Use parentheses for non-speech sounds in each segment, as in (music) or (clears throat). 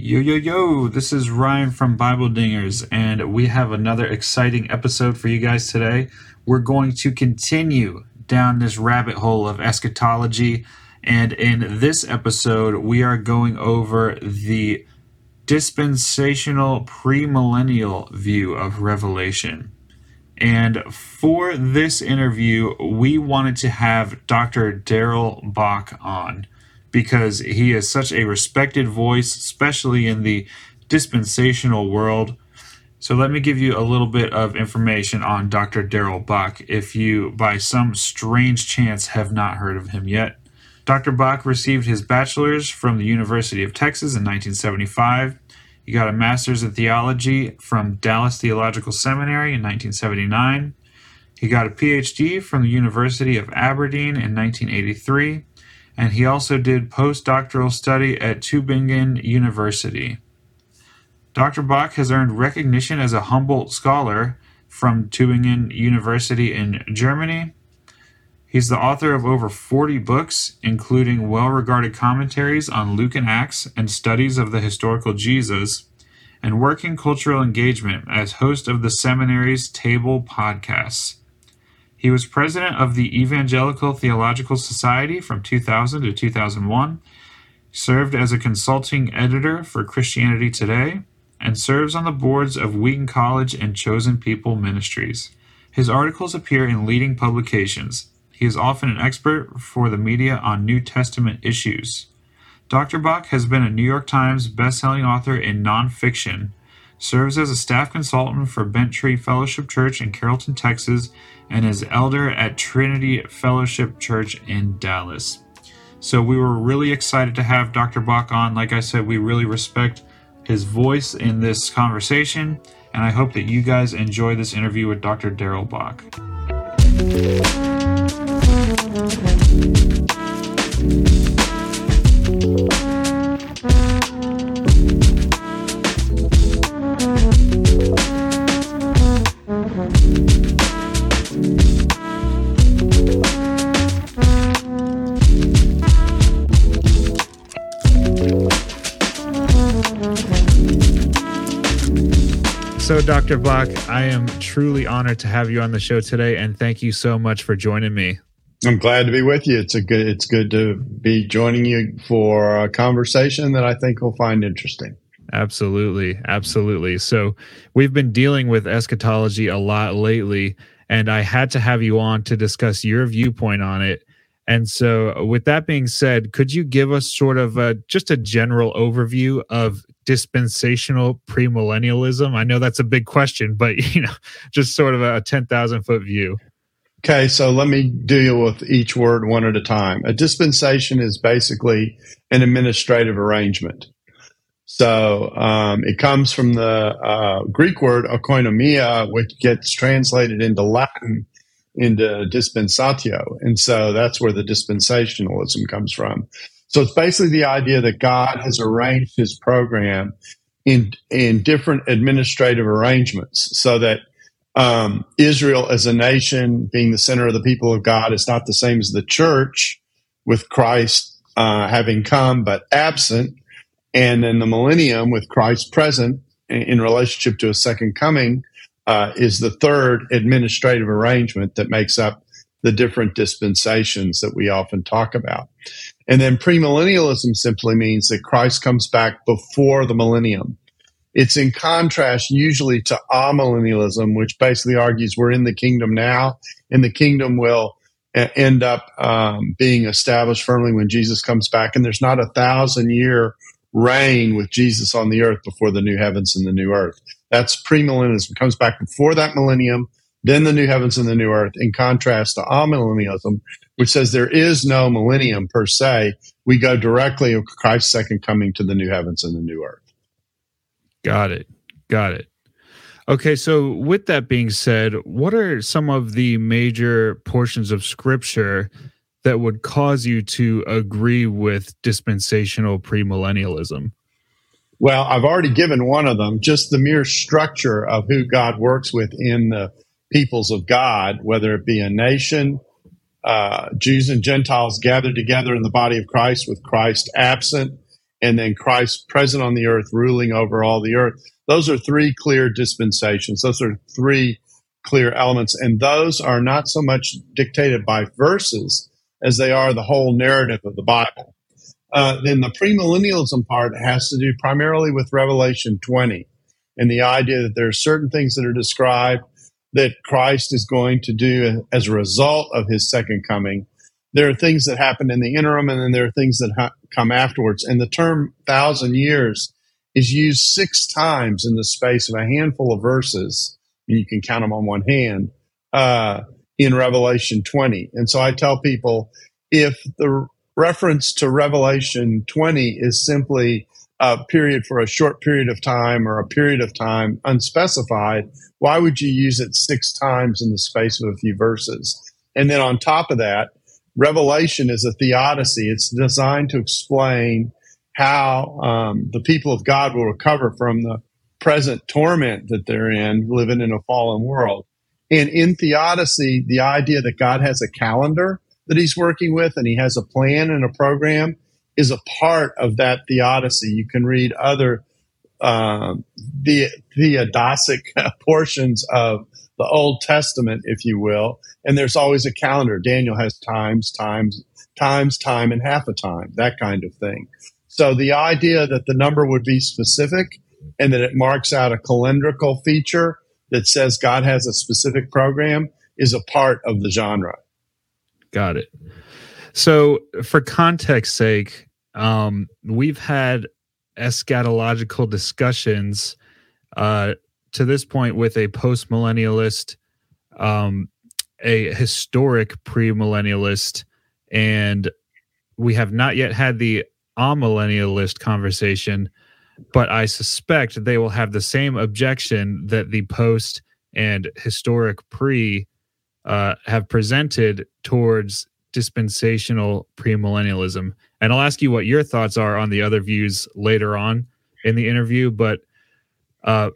Yo, yo, yo, this is Ryan from Bible Dingers, and we have another exciting episode for you guys today. We're going to continue down this rabbit hole of eschatology, and in this episode, we are going over the dispensational premillennial view of Revelation. And for this interview, we wanted to have Dr. Darrell Bock on because he is such a respected voice, especially in the dispensational world. So let me give you a little bit of information on Dr. Darrell Bock if you, by some strange chance, have not heard of him yet. Dr. Bock received his bachelor's from the University of Texas in 1975. He got a master's in theology from Dallas Theological Seminary in 1979. He got a PhD from the University of Aberdeen in 1983 and he also did postdoctoral study at Tübingen University. Dr. Bock has earned recognition as a Humboldt Scholar from Tübingen University in Germany. He's the author of over 40 books, including well regarded commentaries on Luke and Acts and studies of the historical Jesus, and working cultural engagement as host of the seminary's Table podcasts. He was president of the Evangelical Theological Society from 2000 to 2001, served as a consulting editor for Christianity Today, and serves on the boards of Wheaton College and Chosen People Ministries. His articles appear in leading publications. He is often an expert for the media on New Testament issues. Dr. Bock has been a New York Times bestselling author in nonfiction serves as a staff consultant for Bent Tree Fellowship Church in Carrollton, Texas, and is elder at Trinity Fellowship Church in Dallas. So we were really excited to have Dr. Bock on. Like I said, we really respect his voice in this conversation, and I hope that you guys enjoy this interview with Dr. Darrell Bock. So, Dr. Bock, I am truly honored to have you on the show today, and thank you so much for joining me. I'm glad to be with you. It's a good. It's good to be joining you for a conversation that I think you'll find interesting. Absolutely, absolutely. So, we've been dealing with eschatology a lot lately, and I had to have you on to discuss your viewpoint on it. And so, with that being said, could you give us sort of a, just a general overview of dispensational premillennialism? I know that's a big question, but (laughs) you know, just sort of a 10,000 foot view. Okay, so let me deal with each word one at a time. A dispensation is basically an administrative arrangement. So um, it comes from the uh, Greek word oikonomia, which gets translated into Latin into dispensatio. And so that's where the dispensationalism comes from. So it's basically the idea that God has arranged his program in in different administrative arrangements so that um, Israel as a nation being the center of the people of God is not the same as the church with Christ uh, having come but absent, and then the millennium with Christ present in, in relationship to a second coming uh, is the third administrative arrangement that makes up the different dispensations that we often talk about. And then premillennialism simply means that Christ comes back before the millennium. It's in contrast usually to amillennialism, which basically argues we're in the kingdom now, and the kingdom will end up um, being established firmly when Jesus comes back. And there's not a thousand year reign with Jesus on the earth before the new heavens and the new earth. That's premillennialism. Comes back before that millennium, then the new heavens and the new earth, in contrast to amillennialism, which says there is no millennium per se. We go directly of Christ's second coming to the new heavens and the new earth. Got it. Got it. Okay, so with that being said, what are some of the major portions of scripture that would cause you to agree with dispensational premillennialism? Well, I've already given one of them, just the mere structure of who God works with in the peoples of God, whether it be a nation, uh, Jews and Gentiles gathered together in the body of Christ with Christ absent, and then Christ present on the earth, ruling over all the earth. Those are three clear dispensations. Those are three clear elements. And those are not so much dictated by verses as they are the whole narrative of the Bible. Uh, then the premillennialism part has to do primarily with Revelation 20 and the idea that there are certain things that are described that Christ is going to do as a result of his second coming. There are things that happen in the interim, and then there are things that ha- come afterwards. And the term thousand years is used six times in the space of a handful of verses. And You can count them on one hand uh, in Revelation 20. And so I tell people if the reference to Revelation 20 is simply a period for a short period of time or a period of time unspecified, why would you use it six times in the space of a few verses? And then on top of that, Revelation is a theodicy. It's designed to explain how um, the people of God will recover from the present torment that they're in, living in a fallen world. And in theodicy, the idea that God has a calendar that he's working with and he has a plan and a program is a part of that theodicy. You can read other um, the (laughs) portions of the Old Testament, if you will, and there's always a calendar. Daniel has times, times, times, time, and half a time, that kind of thing. So the idea that the number would be specific and that it marks out a calendrical feature that says God has a specific program is a part of the genre. Got it. So, for context sake, um, we've had eschatological discussions uh, to this point with a post millennialist, um, a historic premillennialist, and we have not yet had the amillennialist conversation. But I suspect they will have the same objection that the post and historic pre uh, have presented towards dispensational premillennialism. And I'll ask you what your thoughts are on the other views later on in the interview. But uh,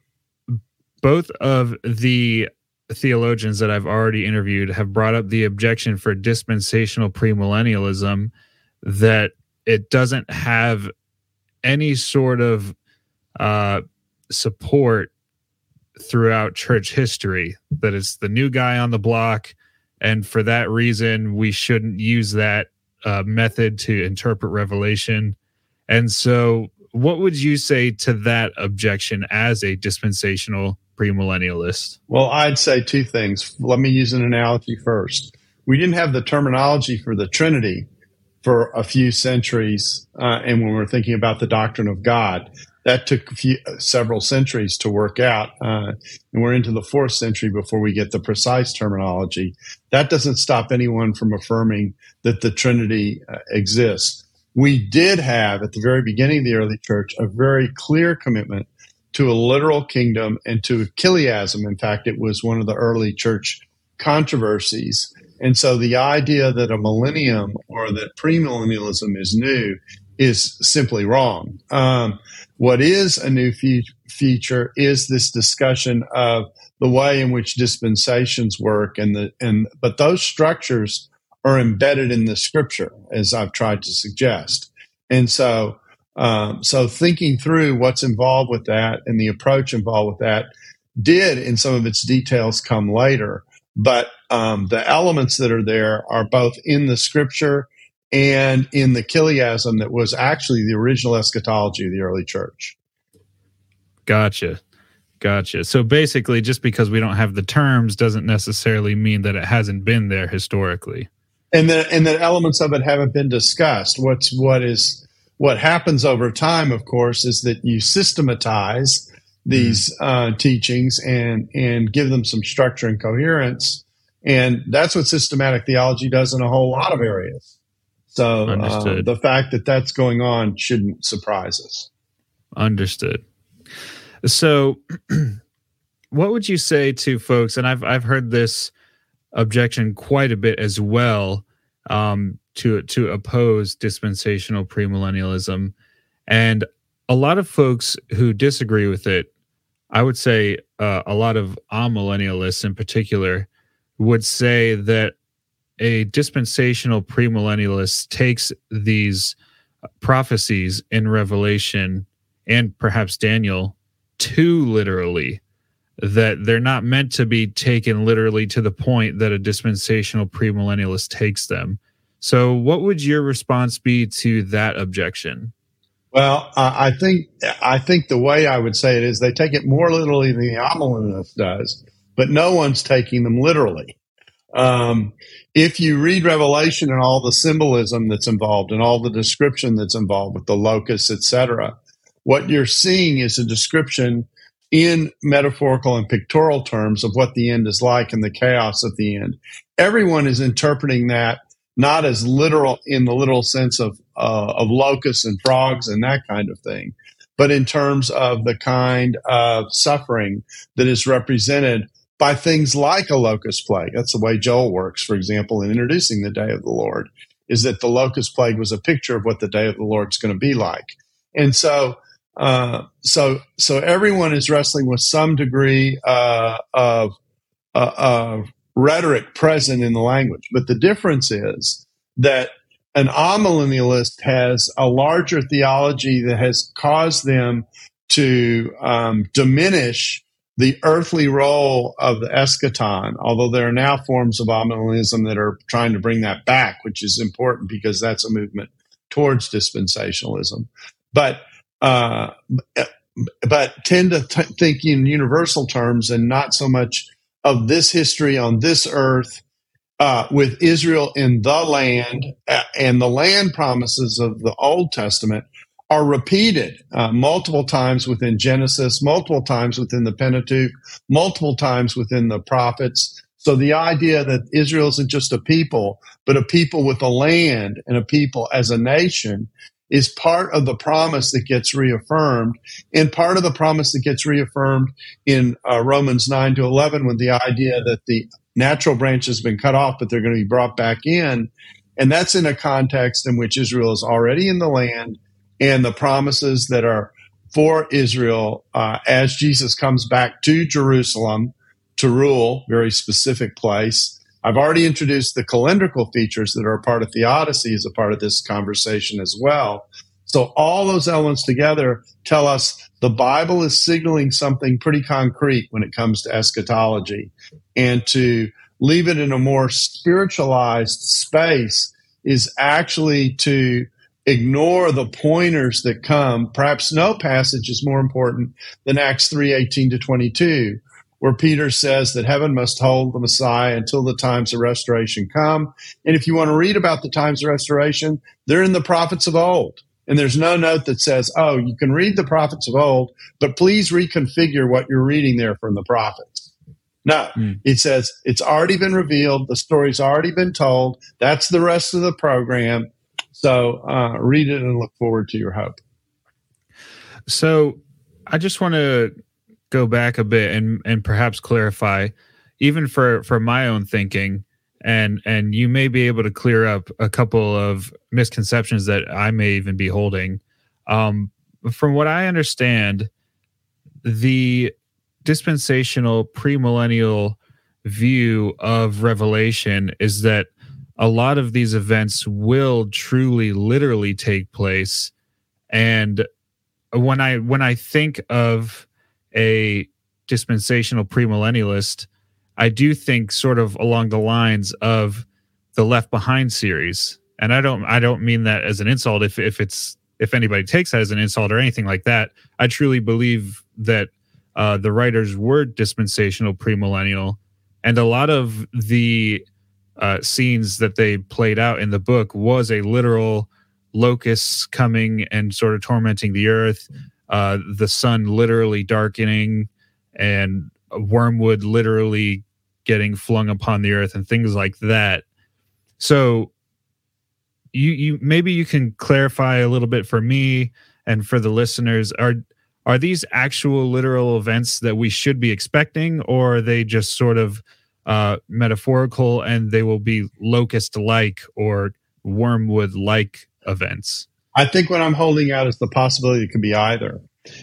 both of the theologians that I've already interviewed have brought up the objection for dispensational premillennialism that it doesn't have any sort of uh, support throughout church history, that it's the new guy on the block. And for that reason, we shouldn't use that uh, method to interpret Revelation. And so, what would you say to that objection as a dispensational premillennialist? Well, I'd say two things. Let me use an analogy first. We didn't have the terminology for the Trinity for a few centuries, uh, and when we're thinking about the doctrine of God, that took few, several centuries to work out, uh, and we're into the fourth century before we get the precise terminology. That doesn't stop anyone from affirming that the Trinity uh, exists. We did have at the very beginning of the early church a very clear commitment to a literal kingdom and to chiliasm. In fact, it was one of the early church controversies. And so the idea that a millennium or that premillennialism is new is simply wrong. Um, what is a new fe- feature is this discussion of the way in which dispensations work, and the and but those structures are embedded in the scripture, as I've tried to suggest, and so. Um, so thinking through what's involved with that and the approach involved with that did in some of its details come later but um, the elements that are there are both in the scripture and in the chiliasm that was actually the original eschatology of the early church. Gotcha. Gotcha. So basically, just because we don't have the terms doesn't necessarily mean that it hasn't been there historically. And that and that elements of it haven't been discussed. What's what is what happens over time, of course, is that you systematize these mm. uh, teachings and and give them some structure and coherence, and that's what systematic theology does in a whole lot of areas. So uh, the fact that that's going on shouldn't surprise us. Understood. So, (clears throat) what would you say to folks? And I've I've heard this objection quite a bit as well um, to to oppose dispensational premillennialism, and a lot of folks who disagree with it. I would say uh, a lot of amillennialists in particular would say that a dispensational premillennialist takes these prophecies in Revelation and perhaps Daniel too literally that they're not meant to be taken literally to the point that a dispensational premillennialist takes them. So, what would your response be to that objection? Well, I think I think the way I would say it is they take it more literally than the amillennialist does, but no one's taking them literally. Um, if you read Revelation and all the symbolism that's involved and all the description that's involved with the locusts, etc., what you're seeing is a description in metaphorical and pictorial terms of what the end is like and the chaos of the end. Everyone is interpreting that not as literal in the literal sense of uh, of locusts and frogs and that kind of thing, but in terms of the kind of suffering that is represented by things like a locust plague. That's the way Joel works, for example, in introducing the day of the Lord, is that the locust plague was a picture of what the day of the Lord is going to be like. And so uh, so so everyone is wrestling with some degree uh, of, uh, of rhetoric present in the language, but the difference is that an amillennialist has a larger theology that has caused them to um, diminish the earthly role of the eschaton, although there are now forms of amillennialism that are trying to bring that back, which is important because that's a movement towards dispensationalism. But uh, but tend to t- think in universal terms and not so much of this history on this earth uh, with Israel in the land uh, and the land promises of the Old Testament are repeated uh, multiple times within Genesis, multiple times within the Pentateuch, multiple times within the prophets. So the idea that Israel isn't just a people, but a people with a land and a people as a nation is part of the promise that gets reaffirmed and part of the promise that gets reaffirmed in uh, Romans 9 to 11 with the idea that the natural branch has been cut off, but they're going to be brought back in. And that's in a context in which Israel is already in the land and the promises that are for Israel uh, as Jesus comes back to Jerusalem to rule, very specific place I've already introduced the calendrical features that are a part of theodicy as a part of this conversation as well. So all those elements together tell us the Bible is signaling something pretty concrete when it comes to eschatology. And to leave it in a more spiritualized space is actually to ignore the pointers that come. Perhaps no passage is more important than Acts 3 18 to 22, where Peter says that heaven must hold the Messiah until the times of restoration come. And if you want to read about the times of restoration, they're in the prophets of old. And there's no note that says, oh, you can read the prophets of old, but please reconfigure what you're reading there from the prophets. No, mm. it says it's already been revealed. The story's already been told. That's the rest of the program. So uh, read it and look forward to your hope. So I just want to go back a bit and and perhaps clarify even for for my own thinking and and you may be able to clear up a couple of misconceptions that I may even be holding. Um, from what I understand, the dispensational premillennial view of Revelation is that a lot of these events will truly, literally take place. And when I when I think of a dispensational premillennialist, I do think sort of along the lines of the Left Behind series. And I don't I don't mean that as an insult if if it's if anybody takes that as an insult or anything like that. I truly believe that uh, the writers were dispensational premillennial, and a lot of the uh, scenes that they played out in the book was a literal locusts coming and sort of tormenting the earth uh, the sun literally darkening and wormwood literally getting flung upon the earth and things like that. So you you maybe you can clarify a little bit for me and for the listeners are are these actual literal events that we should be expecting or are they just sort of uh, metaphorical and they will be locust like or wormwood like events I think what I'm holding out is the possibility it could be either.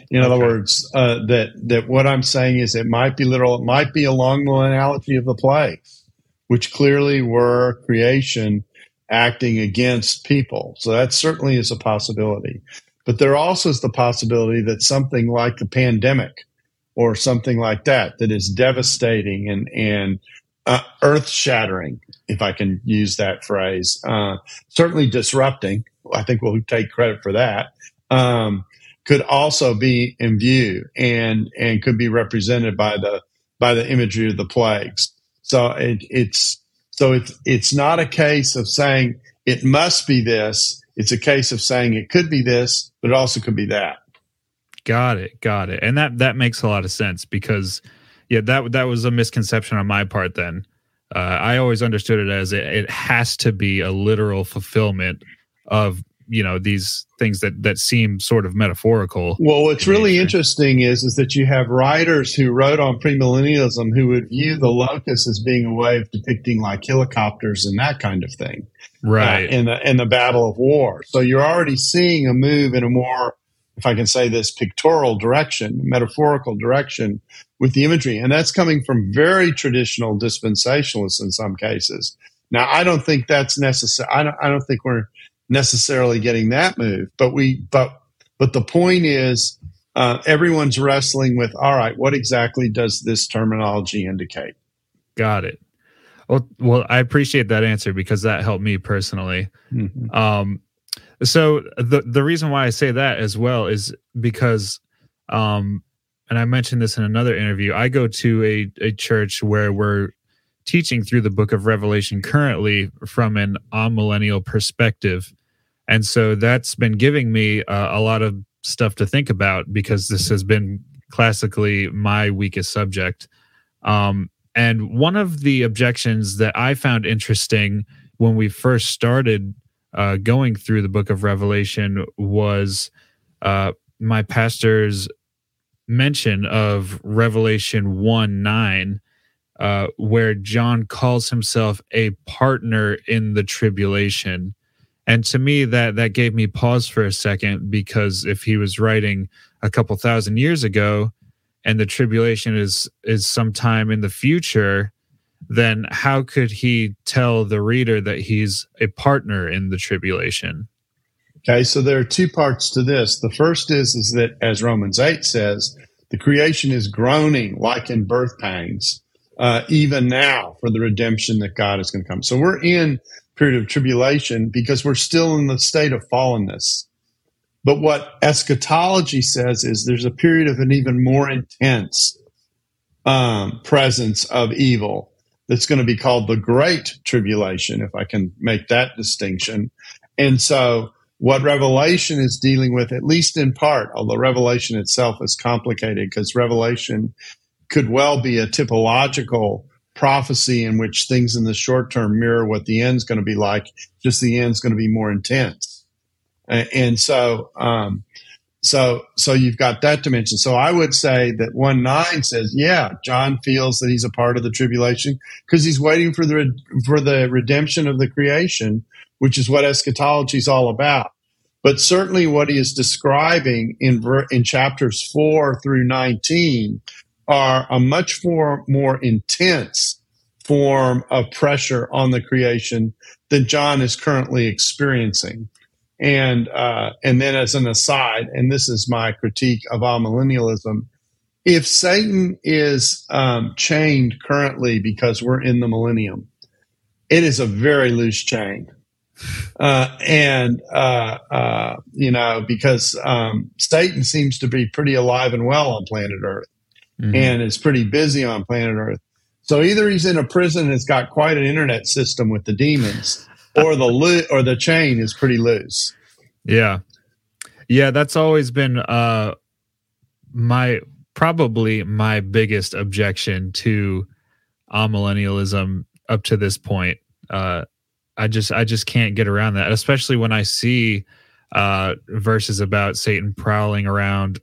In okay. other words, uh, that that what I'm saying is it might be literal. It might be along the analogy of the plagues, which clearly were creation acting against people. So that certainly is a possibility. But there also is the possibility that something like the pandemic or something like that that is devastating and and uh, earth shattering, if I can use that phrase, uh, certainly disrupting. I think we'll take credit for that. Um, could also be in view and and could be represented by the by the imagery of the plagues. So it, it's so it's it's not a case of saying it must be this. It's a case of saying it could be this, but it also could be that. Got it, got it, and that that makes a lot of sense because yeah, that that was a misconception on my part. Then uh, I always understood it as it, it has to be a literal fulfillment of you know these things that that seem sort of metaphorical. Well, what's in really interesting is is that you have writers who wrote on premillennialism who would view the locust as being a way of depicting like helicopters and that kind of thing, right? Uh, in the in the battle of war. So you're already seeing a move in a more, if I can say this, pictorial direction, metaphorical direction with the imagery, and that's coming from very traditional dispensationalists in some cases. Now, I don't think that's necessary. I don't, I don't think we're necessarily getting that move. But we, but, but the point is, uh, everyone's wrestling with, all right, what exactly does this terminology indicate? Got it. Well, well, I appreciate that answer because that helped me personally. Mm-hmm. Um, so the the reason why I say that as well is because, um, and I mentioned this in another interview. I go to a a church where we're teaching through the Book of Revelation currently from an amillennial perspective, and so that's been giving me uh, a lot of stuff to think about because this has been classically my weakest subject. Um, and one of the objections that I found interesting when we first started uh, going through the book of Revelation was uh, my pastor's mention of Revelation 1 9, uh, where John calls himself a partner in the tribulation. And to me that that gave me pause for a second because if he was writing a couple thousand years ago and the tribulation is is sometime in the future then how could he tell the reader that he's a partner in the tribulation? Okay so there are two parts to this. The first is is that as romans 8 says the creation is groaning like in birth pangs uh, even now for the redemption that god is going to come. So we're in period of tribulation because we're still in the state of fallenness. But what eschatology says is there's a period of an even more intense um, presence of evil that's going to be called the Great Tribulation, if I can make that distinction. And so, what Revelation is dealing with, at least in part, although Revelation itself is complicated because Revelation could well be a typological prophecy in which things in the short term mirror what the end's going to be like, just the end's going to be more intense. And, so, um, so, so you've got that dimension. So I would say that one nine says, yeah, John feels that he's a part of the tribulation because he's waiting for the, for the redemption of the creation, which is what eschatology is all about. But certainly what he is describing in, in chapters four through 19 are a much more, more intense form of pressure on the creation than John is currently experiencing. And uh, and then as an aside, and this is my critique of amillennialism, if Satan is um, chained currently because we're in the millennium, it is a very loose chain. Uh, and uh, uh, you know because um, Satan seems to be pretty alive and well on planet Earth, mm-hmm. and is pretty busy on planet Earth. So either he's in a prison and has got quite an internet system with the demons, or the lo- or the chain is pretty loose. Yeah, yeah, that's always been uh, my probably my biggest objection to amillennialism up to this point. Uh, I just I just can't get around that, especially when I see uh, verses about Satan prowling around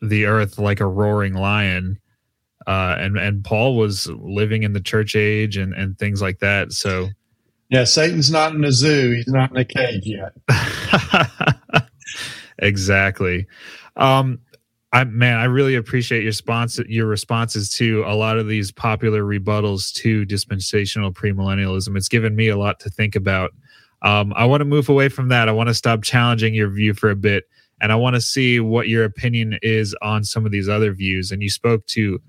the earth like a roaring lion. Uh, and and Paul was living in the church age and and things like that. So, yeah, Satan's not in a zoo; he's not in a cage yet. (laughs) exactly. Um, I man, I really appreciate your response your responses to a lot of these popular rebuttals to dispensational premillennialism. It's given me a lot to think about. Um, I want to move away from that. I want to stop challenging your view for a bit, and I want to see what your opinion is on some of these other views. And you spoke to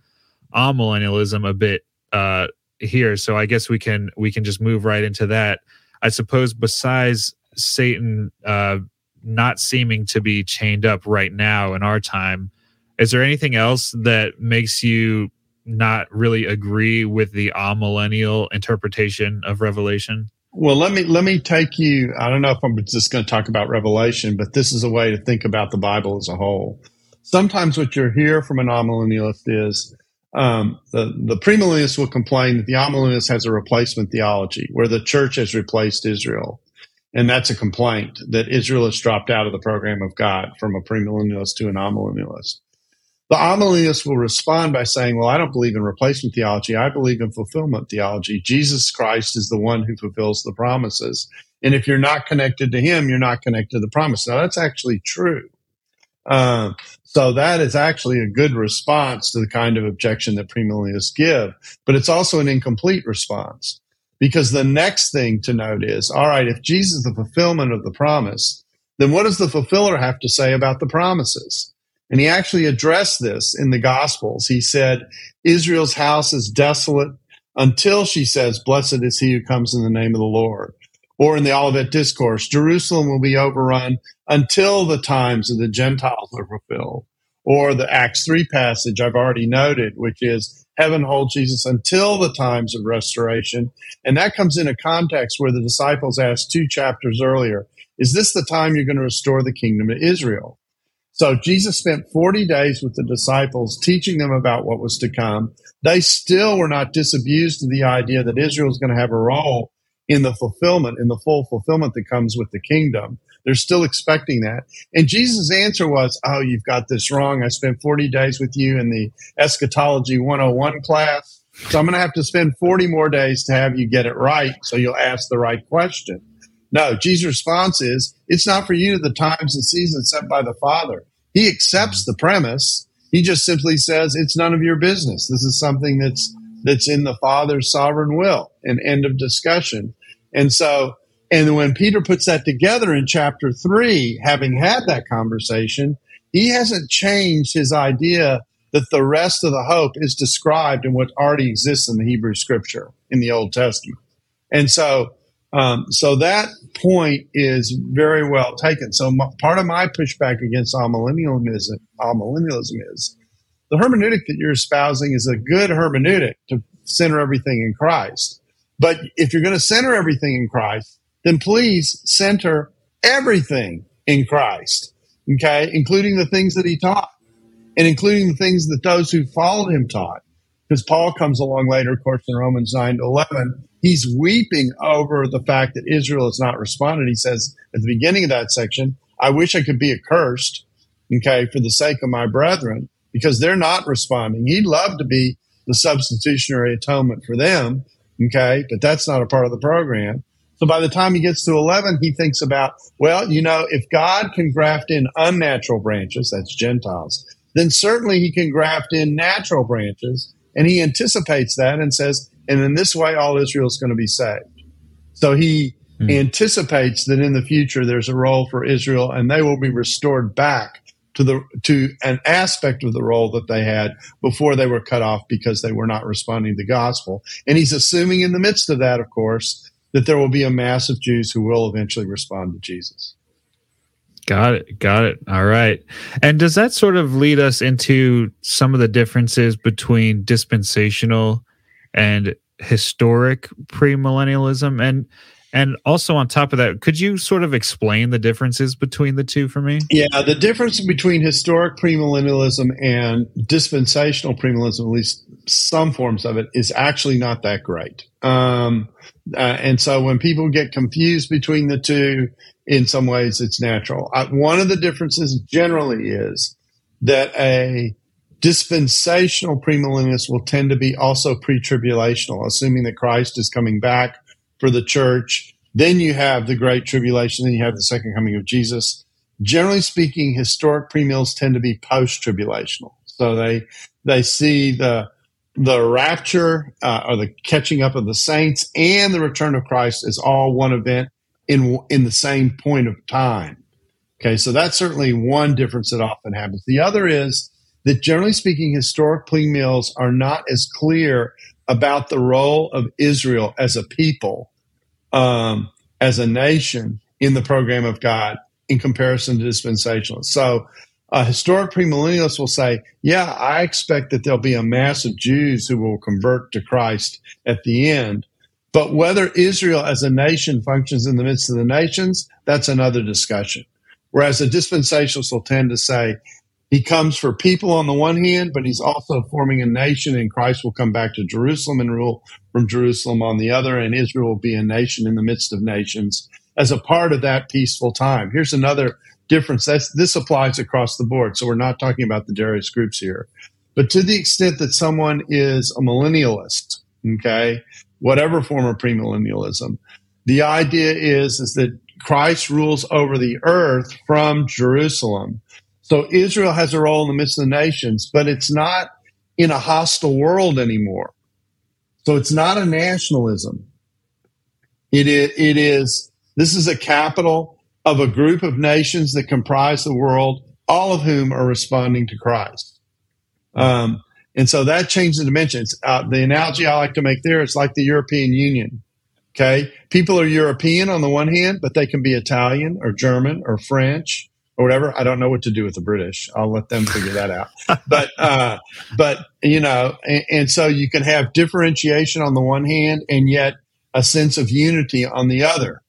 amillennialism a bit uh, here, so I guess we can we can just move right into that. I suppose besides Satan uh, not seeming to be chained up right now in our time, is there anything else that makes you not really agree with the amillennial interpretation of Revelation? Well, let me let me take you. I don't know if I'm just going to talk about Revelation, but this is a way to think about the Bible as a whole. Sometimes what you hear from an amillennialist is um, the the premillennialist will complain that the amillennialist has a replacement theology, where the church has replaced Israel, and that's a complaint that Israel has dropped out of the program of God from a premillennialist to an amillennialist. The amillennialist will respond by saying, Well, I don't believe in replacement theology. I believe in fulfillment theology. Jesus Christ is the one who fulfills the promises. And if you're not connected to him, you're not connected to the promise. Now, that's actually true. Uh, so that is actually a good response to the kind of objection that premillennialists give, but it's also an incomplete response because the next thing to note is, all right, if Jesus is the fulfillment of the promise, then what does the fulfiller have to say about the promises? And he actually addressed this in the Gospels. He said, Israel's house is desolate until she says, Blessed is he who comes in the name of the Lord. Or in the Olivet Discourse, Jerusalem will be overrun until the times of the Gentiles are fulfilled. Or the Acts 3 passage I've already noted, which is heaven holds Jesus until the times of restoration. And that comes in a context where the disciples asked two chapters earlier, Is this the time you're going to restore the kingdom to Israel? So Jesus spent 40 days with the disciples teaching them about what was to come. They still were not disabused of the idea that Israel is going to have a role in the fulfillment, in the full fulfillment that comes with the kingdom. They're still expecting that. And Jesus' answer was, Oh, you've got this wrong. I spent 40 days with you in the eschatology 101 class. So I'm going to have to spend 40 more days to have you get it right. So you'll ask the right question. No, Jesus' response is, it's not for you the times and seasons set by the Father. He accepts the premise. He just simply says, it's none of your business. This is something that's, that's in the Father's sovereign will and end of discussion. And so, and when Peter puts that together in chapter three, having had that conversation, he hasn't changed his idea that the rest of the hope is described in what already exists in the Hebrew scripture in the Old Testament. And so um, so that point is very well taken. So part of my pushback against amillennialism, amillennialism is the hermeneutic that you're espousing is a good hermeneutic to center everything in Christ. But if you're going to center everything in Christ, then please center everything in Christ, okay, including the things that he taught and including the things that those who followed him taught. Because Paul comes along later, of course, in Romans 9 to 11, he's weeping over the fact that Israel has not responded. He says at the beginning of that section, I wish I could be accursed, okay, for the sake of my brethren, because they're not responding. He'd love to be the substitutionary atonement for them, okay, but that's not a part of the program. So by the time he gets to 11, he thinks about, well, you know, if God can graft in unnatural branches, that's Gentiles, then certainly he can graft in natural branches. And he anticipates that and says, and in this way, all Israel is going to be saved. So he mm. anticipates that in the future there's a role for Israel, and they will be restored back to the to an aspect of the role that they had before they were cut off because they were not responding to the gospel. And he's assuming in the midst of that, of course, that there will be a mass of Jews who will eventually respond to Jesus. Got it. Got it. All right. And does that sort of lead us into some of the differences between dispensational and historic premillennialism and and also on top of that could you sort of explain the differences between the two for me? Yeah the difference between historic premillennialism and dispensational premillennialism at least some forms of it is actually not that great. Um, uh, and so when people get confused between the two in some ways it's natural. Uh, one of the differences generally is that a dispensational premillennialists will tend to be also pre-tribulational, assuming that Christ is coming back for the church. Then you have the great tribulation, then you have the second coming of Jesus. Generally speaking, historic premills tend to be post-tribulational. So they they see the the rapture uh, or the catching up of the saints and the return of Christ as all one event, in in the same point of time. Okay, so that's certainly one difference that often happens. The other is that generally speaking, historic premillennials are not as clear about the role of Israel as a people, um, as a nation in the program of God in comparison to dispensationalists. So, uh, historic premillennialists will say, "Yeah, I expect that there'll be a mass of Jews who will convert to Christ at the end." But whether Israel as a nation functions in the midst of the nations, that's another discussion. Whereas a dispensationalist will tend to say, he comes for people on the one hand, but he's also forming a nation, and Christ will come back to Jerusalem and rule from Jerusalem on the other, and Israel will be a nation in the midst of nations as a part of that peaceful time. Here's another difference. That's, this applies across the board. So we're not talking about the Darius groups here. But to the extent that someone is a millennialist, okay, whatever form of premillennialism, the idea is, is that Christ rules over the earth from Jerusalem so Israel has a role in the midst of the nations, but it's not in a hostile world anymore. So it's not a nationalism. It is, it is, this is a capital of a group of nations that comprise the world, all of whom are responding to Christ. Um, and so that changes the dimensions. Uh, the analogy I like to make there is like the European Union. Okay. People are European on the one hand, but they can be Italian or German or French or whatever. I don't know what to do with the British. I'll let them figure that out. but uh, but you know, and, and, so you can have differentiation on the one hand, and yet a sense of unity on the other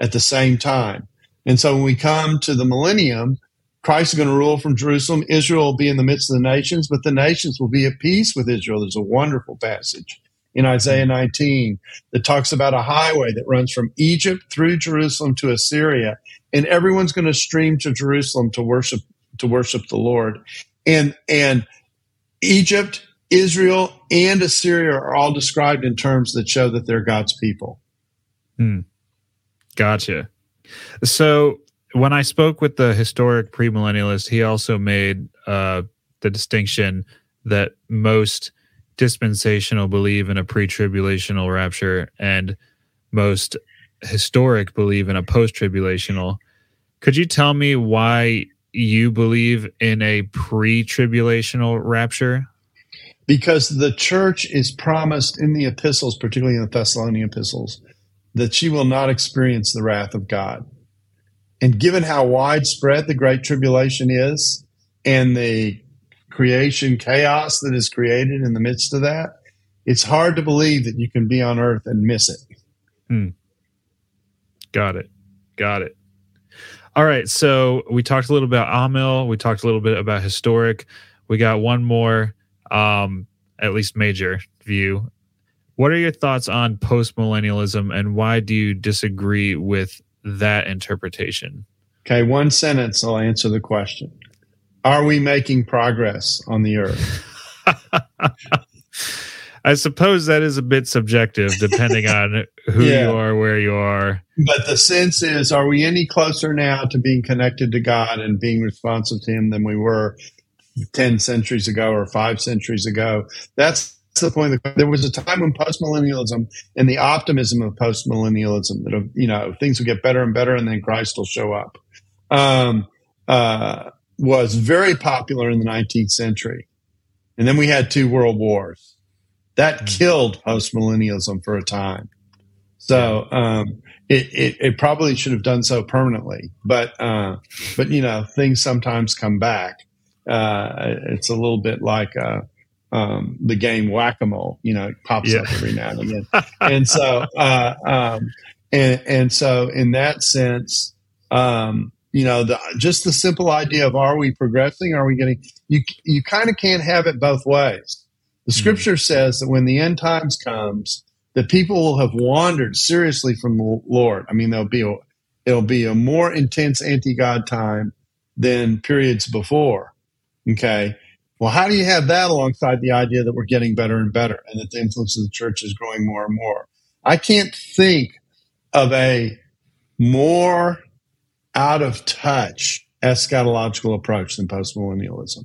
at the same time. And so when we come to the millennium, Christ is going to rule from Jerusalem. Israel will be in the midst of the nations, but the nations will be at peace with Israel. There's a wonderful passage in Isaiah 19 that talks about a highway that runs from Egypt through Jerusalem to Assyria and everyone's going to stream to Jerusalem to worship to worship the Lord. And and Egypt, Israel, and Assyria are all described in terms that show that they're God's people. Hmm. Gotcha. So when I spoke with the historic premillennialist, he also made uh, the distinction that most dispensational believe in a pre-tribulational rapture and most historic believe in a post tribulational. Could you tell me why you believe in a pre tribulational rapture? Because the church is promised in the epistles, particularly in the Thessalonian epistles, that she will not experience the wrath of God. And given how widespread the Great Tribulation is and the creation chaos that is created in the midst of that, it's hard to believe that you can be on earth and miss it. Hmm. Got it. Got it. All right. So we talked a little about Amil. We talked a little bit about historic. We got one more, um, at least major view. What are your thoughts on post millennialism and why do you disagree with that interpretation? Okay, one sentence I'll answer the question. Are we making progress on the earth? (laughs) I suppose that is a bit subjective depending (laughs) on who yeah. you are, where you are. But the sense is, are we any closer now to being connected to God and being responsive to Him than we were 10 centuries ago or five centuries ago? That's the point. There was a time when postmillennialism and the optimism of postmillennialism that, you know, things will get better and better and then Christ will show up, um, uh, was very popular in the 19th century. And then we had two world wars that killed post millennialism for a time. So um, it, it, it, probably should have done so permanently, but uh, but you know things sometimes come back. Uh, it's a little bit like uh, um, the game whack a mole. You know, it pops yeah. up every now and again, (laughs) and so uh, um, and and so in that sense, um, you know, the, just the simple idea of are we progressing? Are we getting? You you kind of can't have it both ways. The hmm. scripture says that when the end times comes, that people will have wandered seriously from the Lord. I mean, there'll be a, it'll be a more intense anti-God time than periods before. Okay. Well, how do you have that alongside the idea that we're getting better and better and that the influence of the church is growing more and more? I can't think of a more out of touch eschatological approach than postmillennialism.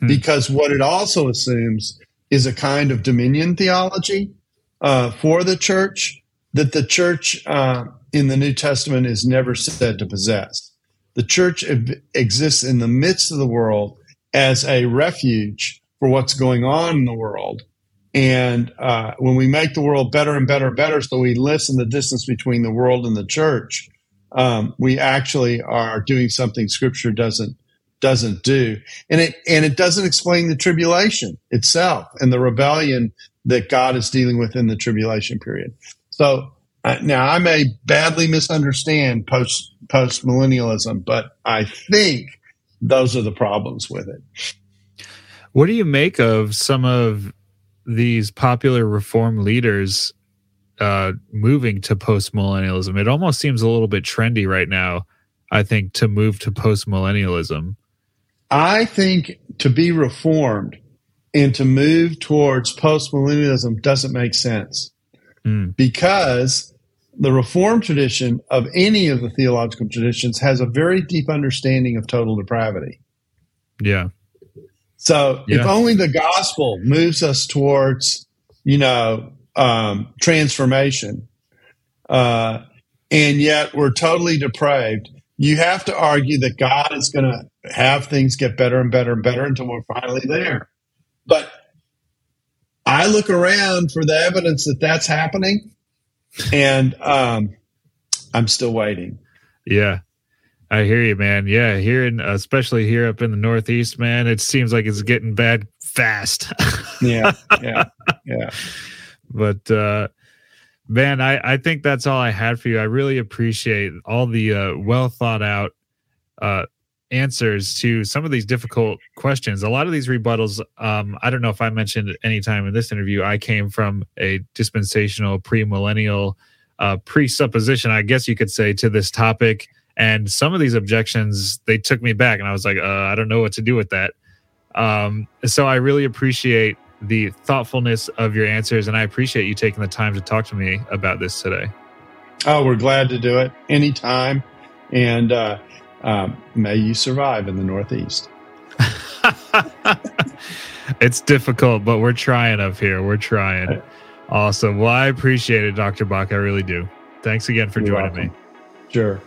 Hmm. Because what it also assumes is a kind of dominion theology uh, for the church that the church uh, in the New Testament is never said to possess. The church exists in the midst of the world as a refuge for what's going on in the world. And uh, when we make the world better and better and better, so we lessen the distance between the world and the church, um, we actually are doing something Scripture doesn't doesn't do, and it and it doesn't explain the tribulation itself and the rebellion that God is dealing with in the tribulation period. So uh, now I may badly misunderstand post post millennialism, but I think those are the problems with it. What do you make of some of these popular reform leaders uh, moving to post millennialism? It almost seems a little bit trendy right now. I think to move to post millennialism. I think to be reformed and to move towards postmillennialism doesn't make sense mm. because the Reformed tradition of any of the theological traditions has a very deep understanding of total depravity. Yeah. So yeah. if only the gospel moves us towards, you know, um, transformation, uh, and yet we're totally depraved, you have to argue that God is going to have things get better and better and better until we're finally there. But I look around for the evidence that that's happening, and um, I'm still waiting. Yeah, I hear you, man. Yeah, here in especially here up in the Northeast, man, it seems like it's getting bad fast. (laughs) yeah, yeah, yeah. But uh, man, I I think that's all I had for you. I really appreciate all the uh, well thought out uh, answers to some of these difficult questions. A lot of these rebuttals, um, I don't know if I mentioned at any time in this interview, I came from a dispensational, premillennial, uh, presupposition, I guess you could say, to this topic. And some of these objections, they took me back, and I was like, uh, I don't know what to do with that. Um, so I really appreciate the thoughtfulness of your answers, and I appreciate you taking the time to talk to me about this today. Oh, we're glad to do it anytime. And uh, um, may you survive in the Northeast. (laughs) (laughs) it's difficult, but we're trying up here. We're trying. Awesome. Well, I appreciate it, Dr. Bock. I really do. Thanks again for You're joining welcome. me. Sure.